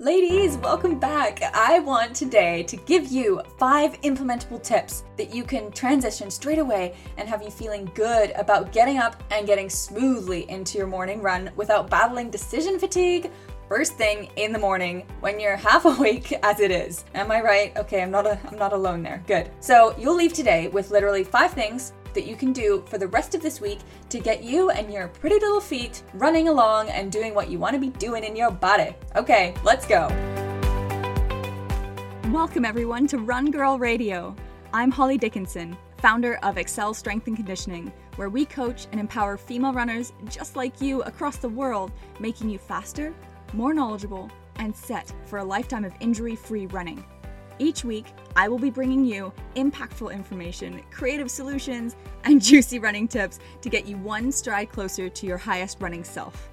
Ladies, welcome back. I want today to give you five implementable tips that you can transition straight away and have you feeling good about getting up and getting smoothly into your morning run without battling decision fatigue first thing in the morning when you're half awake as it is. Am I right? Okay, I'm not a, I'm not alone there. Good. So, you'll leave today with literally 5 things that you can do for the rest of this week to get you and your pretty little feet running along and doing what you want to be doing in your body. Okay, let's go. Welcome, everyone, to Run Girl Radio. I'm Holly Dickinson, founder of Excel Strength and Conditioning, where we coach and empower female runners just like you across the world, making you faster, more knowledgeable, and set for a lifetime of injury free running. Each week, I will be bringing you impactful information, creative solutions, and juicy running tips to get you one stride closer to your highest running self.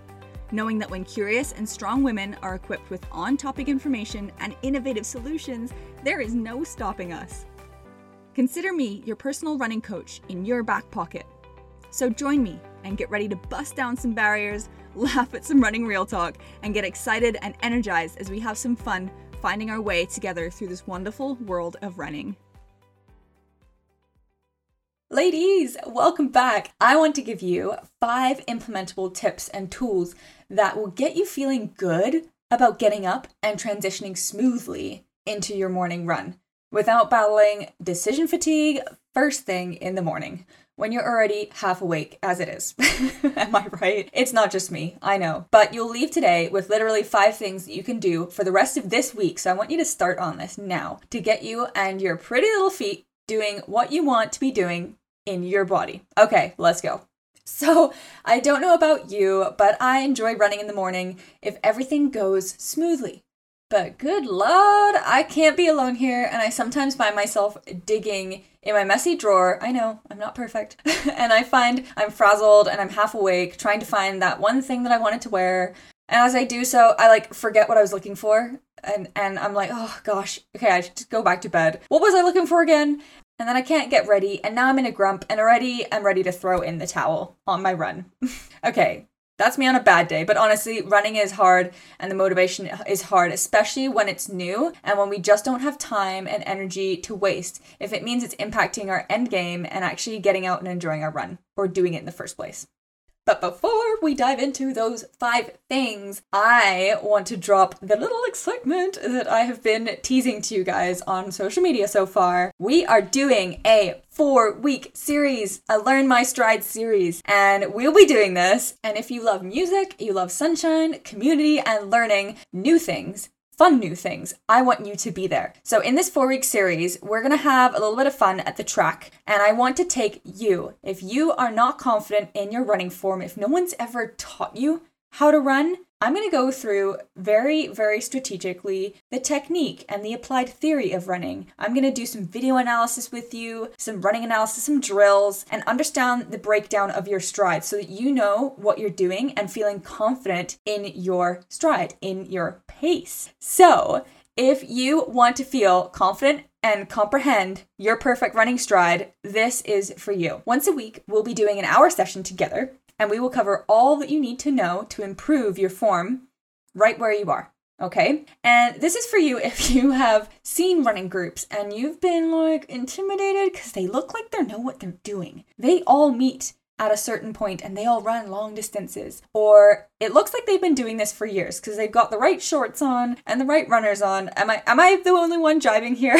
Knowing that when curious and strong women are equipped with on topic information and innovative solutions, there is no stopping us. Consider me your personal running coach in your back pocket. So join me and get ready to bust down some barriers, laugh at some running real talk, and get excited and energized as we have some fun finding our way together through this wonderful world of running. Ladies, welcome back. I want to give you five implementable tips and tools that will get you feeling good about getting up and transitioning smoothly into your morning run without battling decision fatigue first thing in the morning when you're already half awake as it is. Am I right? It's not just me, I know. But you'll leave today with literally five things that you can do for the rest of this week. So I want you to start on this now to get you and your pretty little feet doing what you want to be doing in your body. Okay, let's go. So, I don't know about you, but I enjoy running in the morning if everything goes smoothly. But good lord, I can't be alone here, and I sometimes find myself digging in my messy drawer. I know, I'm not perfect. and I find I'm frazzled and I'm half awake trying to find that one thing that I wanted to wear. And as I do so, I like forget what I was looking for. And and I'm like, oh gosh, okay, I should just go back to bed. What was I looking for again? And then I can't get ready, and now I'm in a grump, and already I'm ready to throw in the towel on my run. okay, that's me on a bad day. But honestly, running is hard and the motivation is hard, especially when it's new and when we just don't have time and energy to waste if it means it's impacting our end game and actually getting out and enjoying our run or doing it in the first place. But before we dive into those five things, I want to drop the little excitement that I have been teasing to you guys on social media so far. We are doing a four week series, a Learn My Stride series, and we'll be doing this. And if you love music, you love sunshine, community, and learning new things, fun new things. I want you to be there. So, in this four week series, we're to have a little bit of fun at the track. And I want to take you, if you are not confident in your running form, if no one's ever taught you how to run, I'm going to go through very, very strategically the technique and the applied theory of running. I'm going to do some video analysis with you, some running analysis, some drills, and understand the breakdown of your stride so that you know what you're doing and feeling confident in your stride, in your pace. So, if you want to feel confident and comprehend your perfect running stride, this is for you. Once a week, we'll be doing an hour session together and we will cover all that you need to know to improve your form right where you are. Okay. And this is for you if you have seen running groups and you've been like intimidated because they look like they know what they're doing. They all meet at a certain point and they all run long distances. Or it looks like they've been doing this for years because they've got the right shorts on and the right runners on. Am I am I the only one jiving here?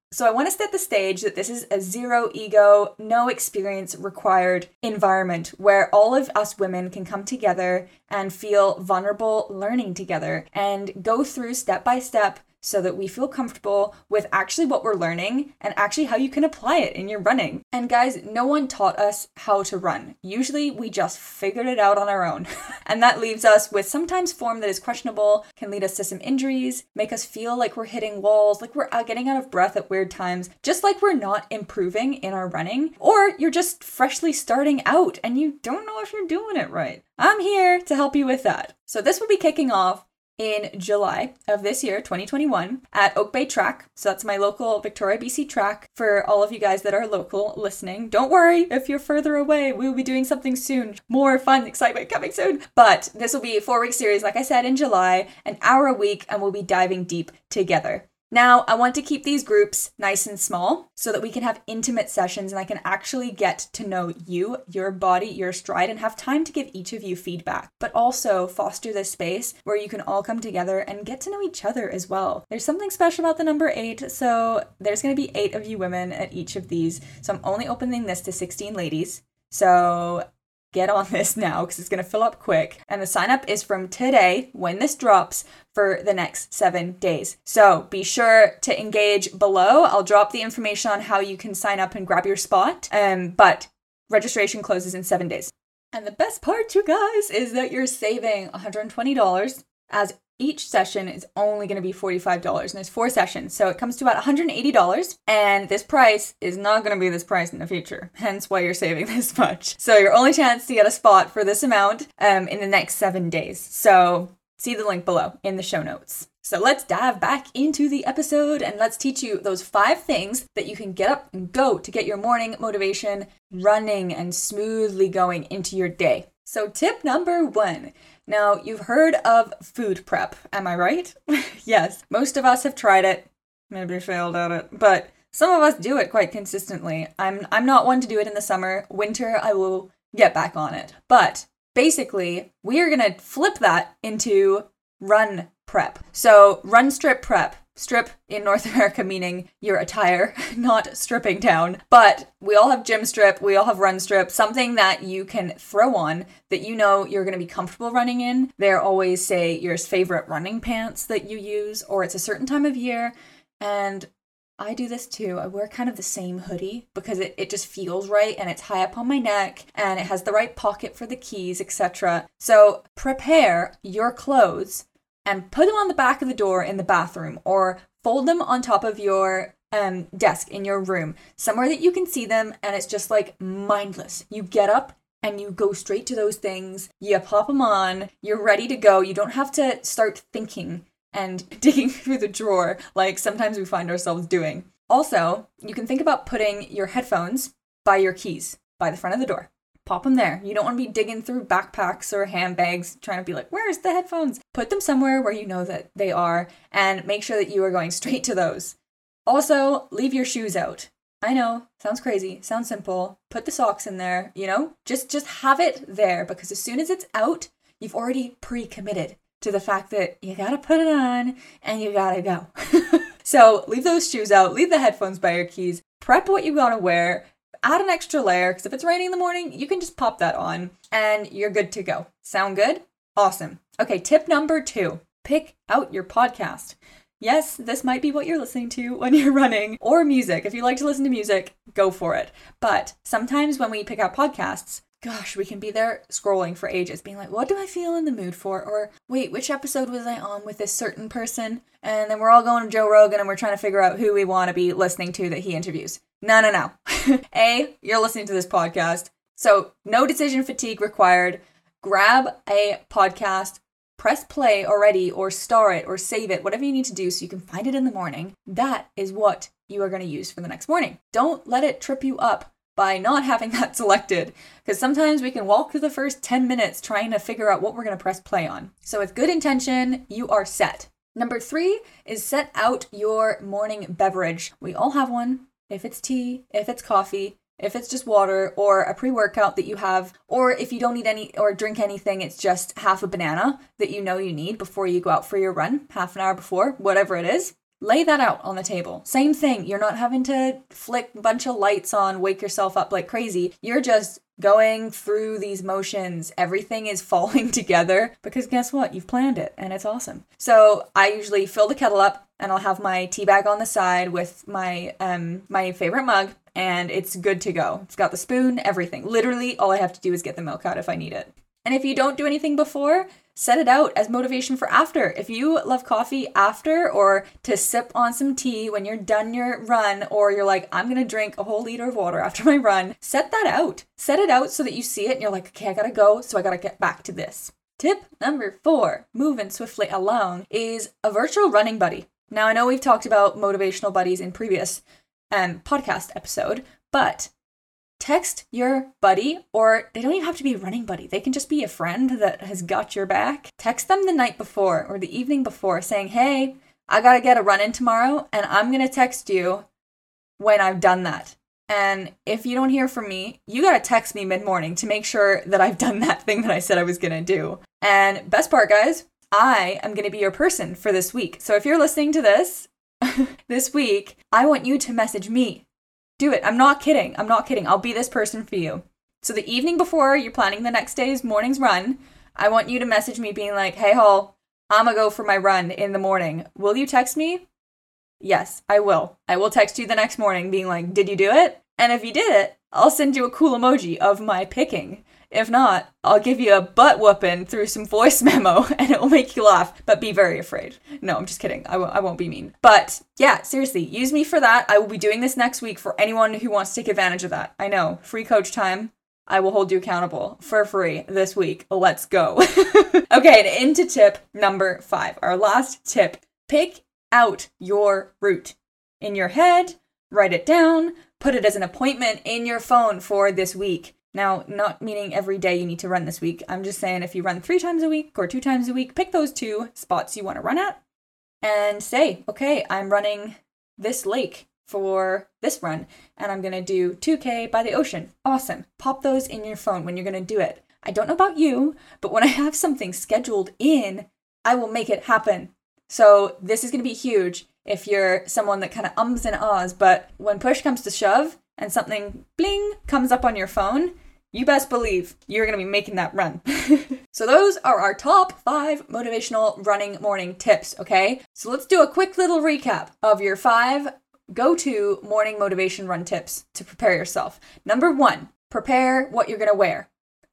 so I want to set the stage that this is a zero ego, no experience required environment where all of us women can come together and feel vulnerable learning together and go through step by step so that we feel comfortable with actually what we're learning and actually how you can apply it in your running. And guys, no one taught us how to run. Usually we just figured it out on our own. and that leaves us with sometimes form that is questionable, can lead us to some injuries, make us feel like we're hitting walls, like we're uh, getting out of breath at weird times, just like we're not improving in our running, or you're just freshly starting out and you don't know if you're doing it right. I'm here to help you with that. So this will be kicking off in July of this year, 2021, at Oak Bay Track. So that's my local Victoria, BC track for all of you guys that are local listening. Don't worry if you're further away, we will be doing something soon. More fun, excitement coming soon. But this will be a four week series, like I said, in July, an hour a week, and we'll be diving deep together. Now, I want to keep these groups nice and small so that we can have intimate sessions and I can actually get to know you, your body, your stride, and have time to give each of you feedback, but also foster this space where you can all come together and get to know each other as well. There's something special about the number eight, so there's to be eight of you women at each of these. So I'm only opening this to 16 ladies. So get on this now because it's going to fill up quick. And the sign up is from today when this drops for the next seven days. So be sure to engage below. I'll drop the information on how you can sign up and grab your spot. Um, but registration closes in seven days. And the best part, you guys, is that you're saving $120 as each session is only going to be $45 and there's four sessions so it comes to about $180 and this price is not going to be this price in the future hence why you're saving this much. So your only chance to get a spot for this amount um, in the next seven days. So see the link below in the show notes. So let's dive back into the episode and let's teach you those five things that you can get up and go to get your morning motivation running and smoothly going into your day. So, tip number one now, you've heard of food prep, am I right? yes, most of us have tried it, maybe failed at it, but some of us do it quite consistently. I'm I'm not one to do it in the summer. Winter, I will get back on it. But basically, we are going to flip that into run prep. So, run strip prep strip in North America meaning your attire, not stripping down. But we all have gym strip, we all have run strip, something that you can throw on that you know you're going to be comfortable running in. They're always say your favorite running pants that you use, or it's a certain time of year. And I do this too. I wear kind of the same hoodie because it, it just feels right and it's high up on my neck and it has the right pocket for the keys, etc. So prepare your clothes and put them on the back of the door in the bathroom or fold them on top of your um, desk in your room, somewhere that you can see them and it's just like mindless. You get up and you go straight to those things, you pop them on, you're ready to go. You don't have to start thinking and digging through the drawer like sometimes we find ourselves doing. Also, you can think about putting your headphones by your keys, by the front of the door pop them there. You don't want to be digging through backpacks or handbags trying to be like, where's the headphones? Put them somewhere where you know that they are and make sure that you are going straight to those. Also, leave your shoes out. I know, sounds crazy, sounds simple. Put the socks in there, you know? Just just have it there because as soon as it's out, you've already pre-committed to the fact that you got to put it on and you got to go. so, leave those shoes out, leave the headphones by your keys. Prep what you want to wear add an extra layer because if it's raining in the morning, you can just pop that on and you're good to go. Sound good? Awesome. Okay, tip number two pick out your podcast. Yes, this might be what you're listening to when you're running or music. If you like to listen to music, go for it. But sometimes when we pick out podcasts, gosh, we can be there scrolling for ages, being like, what do I feel in the mood for? Or wait, which episode was I on with this certain person? And then we're all going to Joe Rogan and we're trying to figure out who we want to be listening to that he interviews. No, no, no. a, you're listening to this podcast. So no decision fatigue required. Grab a podcast, press play already, or star it, or save it, whatever you need to do so you can find it in the morning. That is what you are going to use for the next morning. Don't let it trip you up by not having that selected because sometimes we can walk through the first 10 minutes trying to figure out what we're going to press play on. So, with good intention, you are set. Number three is set out your morning beverage. We all have one. If it's tea, if it's coffee, if it's just water or a pre workout that you have, or if you don't eat any or drink anything, it's just half a banana that you know you need before you go out for your run, half an hour before, whatever it is lay that out on the table. Same thing. You're not having to flick a bunch of lights on, wake yourself up like crazy. You're just going through these motions. Everything is falling together because guess what? You've planned it and it's awesome. So I usually fill the kettle up and I'll have my tea bag on the side with my um my favorite mug and it's good to go. It's got the spoon, everything. Literally all I have to do is get the milk out if I need it. And if you don't do anything before, set it out as motivation for after. If you love coffee after or to sip on some tea when you're done your run, or you're like, I'm gonna drink a whole liter of water after my run, set that out. Set it out so that you see it and you're like, okay, I gotta go, so I gotta get back to this. Tip number four, moving swiftly along, is a virtual running buddy. Now, I know we've talked about motivational buddies in previous um, podcast episode, but text your buddy, or they don't even have to be a running buddy. They can just be a friend that has got your back. Text them the night before or the evening before saying, Hey, I gotta get a run in tomorrow, and I'm gonna text you when I've done that. And if you don't hear from me, you gotta text me mid morning to make sure that I've done that thing that I said I was gonna do. And best part, guys, I am gonna be your person for this week. So if you're listening to this this week, I want you to message me do it. I'm not kidding. I'm not kidding. I'll be this person for you. So the evening before you're planning the next day's morning's run, I want you to message me being like, "Hey, Hall, I'm gonna go for my run in the morning. Will you text me?" Yes, I will. I will text you the next morning being like, "Did you do it?" And if you did it, I'll send you a cool emoji of my picking. If not, I'll give you a butt whooping through some voice memo and it will make you laugh, but be very afraid. No, I'm just kidding. I w- I won't be mean. But yeah, seriously, use me for that. I will be doing this next week for anyone who wants to take advantage of that. I know, free coach time. I will hold you accountable for free this week. Let's go. okay, and into tip number five, our last tip. Pick out your route in your head, write it down, put it as an appointment in your phone for this week. Now, not meaning every day you need to run this week. I'm just saying if you run three times a week or two times a week, pick those two spots you want to run at and say, okay, I'm running this lake for this run and I'm going to do 2K by the ocean. Awesome. Pop those in your phone when you're going to do it. I don't know about you, but when I have something scheduled in, I will make it happen. So this is going to be huge if you're someone that kind of ums and ahs, but when push comes to shove and something bling comes up on your phone, you best believe you're going to be making that run. so, those are our top five motivational running morning tips, okay? So, let's do a quick little recap of your five go to morning motivation run tips to prepare yourself. Number one, prepare what you're going to wear.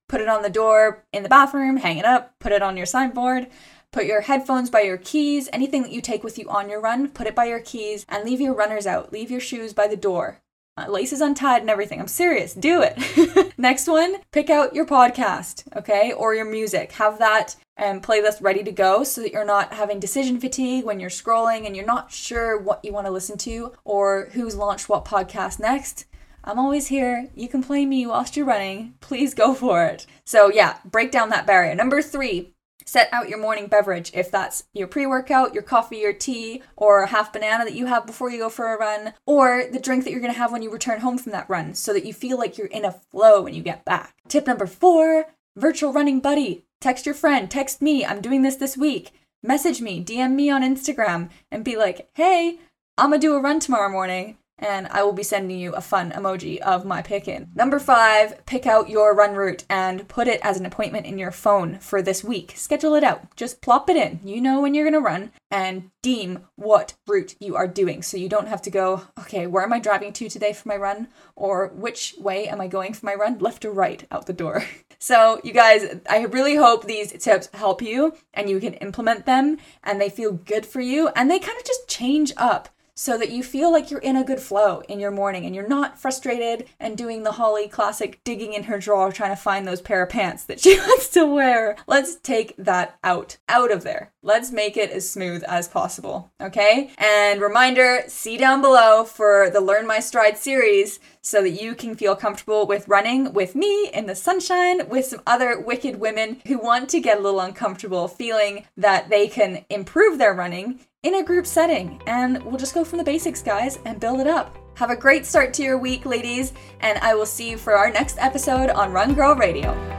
Put it on the door in the bathroom, hang it up, put it on your signboard. Put your headphones by your keys, anything that you take with you on your run, put it by your keys, and leave your runners out. Leave your shoes by the door. Uh, laces untied and everything. I'm serious. Do it. Next one, pick out your podcast, okay, or your music. Have that um, playlist ready to go so that you're not having decision fatigue when you're scrolling and you're not sure what you want to listen to or who's launched what podcast next. I'm always here. You can play me whilst you're running. Please go for it. So, yeah, break down that barrier. Number three, set out your morning beverage. If that's your pre-workout your coffee your tea or a half banana that you have before you go for a run or the drink that you're going to have when you return home from that run so that you feel like you're in a flow when you get back. Tip number four virtual running buddy. Text your friend text me i'm doing this this week. Message me dm me on instagram and be like hey i'm gonna do a run tomorrow morning and I will be sending you a fun emoji of my pick in. Number five, pick out your run route and put it as an appointment in your phone for this week. Schedule it out. Just plop it in. You know when you're gonna run and deem what route you are doing. So you don't have to go, okay, where am I driving to today for my run? Or which way am I going for my run? Left or right out the door. So, you guys, I really hope these tips help you and you can implement them and they feel good for you and they kind of just change up so that you feel like you're in a good flow in your morning and you're not frustrated and doing the Holly classic digging in her drawer trying to find those pair of pants that she wants to wear. Let's take that out, out of there. Let's make it as smooth as possible, okay? And reminder see down below for the Learn My Stride series so that you can feel comfortable with running with me in the sunshine with some other wicked women who want to get a little uncomfortable feeling that they can improve their running in a group setting. And we'll just go from the basics, guys, and build it up. Have a great start to your week, ladies, and I will see you for our next episode on Run Girl Radio.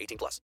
18 plus.